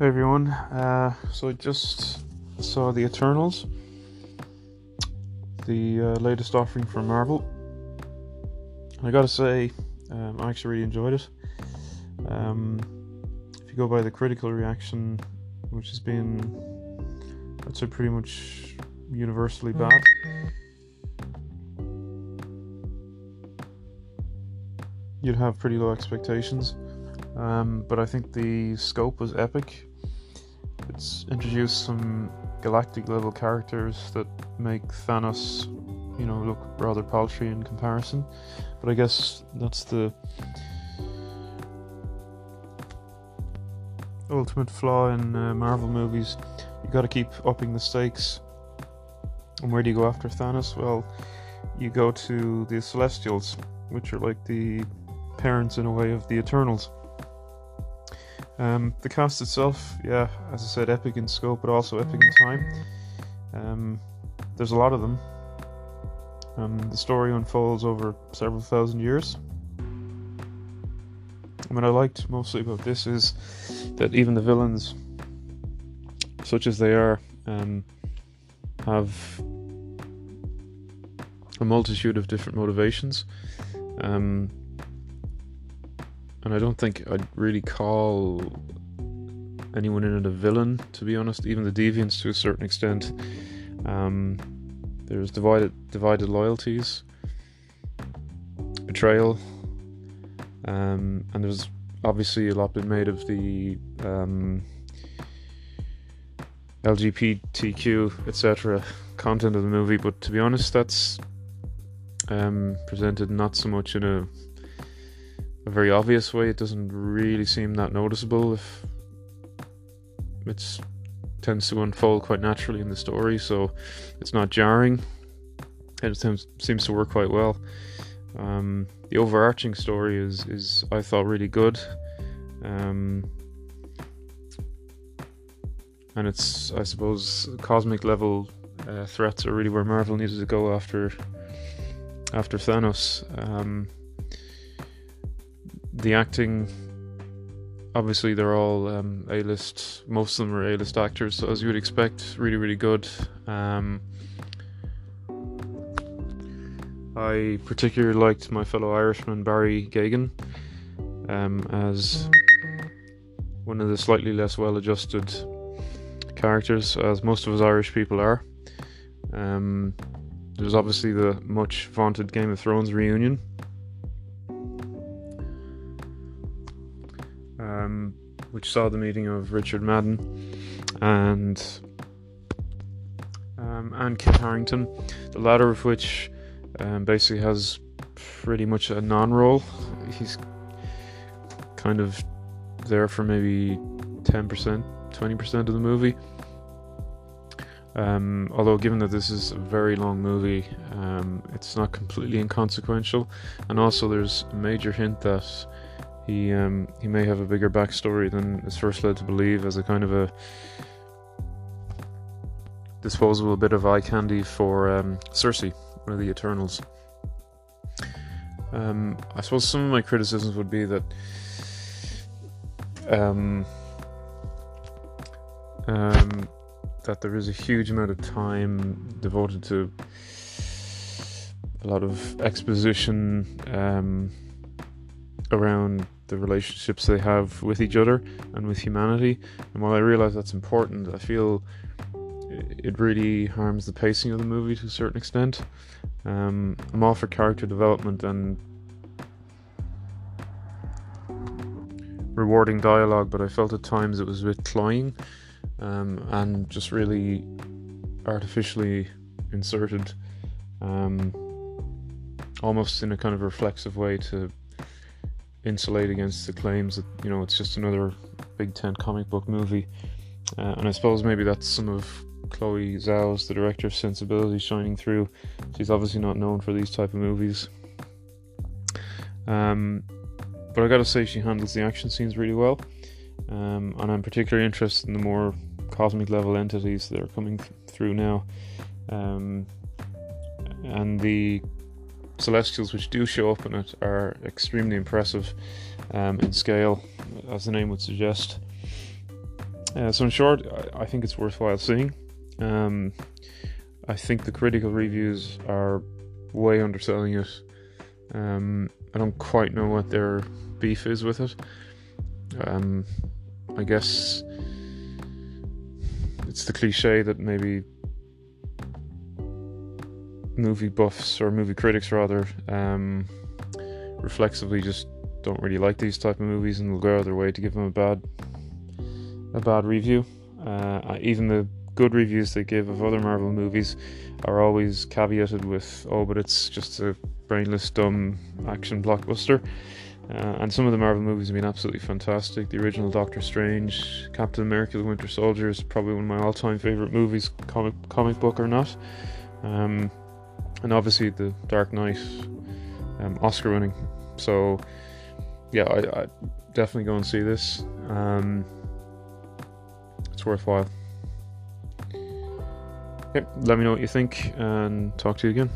Hey everyone, uh, so I just saw The Eternals, the uh, latest offering from Marvel. I gotta say, um, I actually really enjoyed it. Um, if you go by the critical reaction, which has been, I'd say, pretty much universally bad. You'd have pretty low expectations. Um, but I think the scope was epic. It's introduced some galactic level characters that make Thanos, you know, look rather paltry in comparison. But I guess that's the ultimate flaw in uh, Marvel movies. You got to keep upping the stakes. And where do you go after Thanos? Well, you go to the Celestials, which are like the parents in a way of the Eternals. Um, the cast itself, yeah, as I said, epic in scope, but also epic in time. Um, there's a lot of them. Um, the story unfolds over several thousand years. And what I liked mostly about this is that even the villains, such as they are, um, have a multitude of different motivations. Um, and I don't think I'd really call anyone in it a villain, to be honest. Even the deviants, to a certain extent. Um, there's divided divided loyalties, betrayal, um, and there's obviously a lot been made of the um, LGBTQ etc. content of the movie. But to be honest, that's um, presented not so much in a a very obvious way. It doesn't really seem that noticeable if it tends to unfold quite naturally in the story, so it's not jarring. It seems, seems to work quite well. Um, the overarching story is, is I thought really good. Um, and it's I suppose cosmic level uh, threats are really where Marvel needed to go after after Thanos. Um, the acting obviously they're all um, A-list. Most of them are A-list actors, so as you would expect, really, really good. Um, I particularly liked my fellow Irishman Barry Keoghan um, as one of the slightly less well-adjusted characters, as most of us Irish people are. Um, there's obviously the much vaunted Game of Thrones reunion, which saw the meeting of Richard Madden and um, and Kit Harington, the latter of which um, basically has pretty much a non-role. He's kind of there for maybe ten percent, twenty percent of the movie. Um, although, given that this is a very long movie, um, it's not completely inconsequential, and also there's a major hint that he um, he may have a bigger backstory than is first led to believe, as a kind of a disposable bit of eye candy for um, Sersi, one of the Eternals. Um, I suppose some of my criticisms would be that um, um, that there is a huge amount of time devoted to a lot of exposition um, around the relationships they have with each other and with humanity. And while I realize that's important, I feel it really harms the pacing of the movie to a certain extent. Um, I'm all for character development and rewarding dialogue, but I felt at times it was a bit cloying um, and just really artificially inserted, um, almost in a kind of reflexive way to insulate against the claims that you know it's just another Big Ten comic book movie. Uh, and I suppose maybe that's some of Chloe Zhao's, the director's sensibility, shining through. She's obviously not known for these type of movies. Um, but I gotta say, she handles the action scenes really well. Um, and I'm particularly interested in the more cosmic level entities that are coming th- through now. Um, and the celestials which do show up in it are extremely impressive um, in scale, as the name would suggest. Uh, so in short, I, I, think it's worthwhile seeing. Um, I think the critical reviews are way underselling it. Um, I don't quite know what their beef is with it. Um, I guess it's the cliche that maybe movie buffs or movie critics rather um, reflexively just don't really like these type of movies and will go out of their way to give them a bad a bad review. Uh, even the good reviews they give of other Marvel movies are always caveated with, "Oh, but it's just a brainless, dumb action blockbuster." Uh, and some of the Marvel movies have been absolutely fantastic. The original Doctor Strange, Captain America: The Winter Soldier is probably one of my all-time favorite movies, comic comic book or not. Um, and obviously the Dark Knight, um, Oscar winning. So yeah, I, I, definitely go and see this. Um, it's worthwhile. Okay, let me know what you think and talk to you again.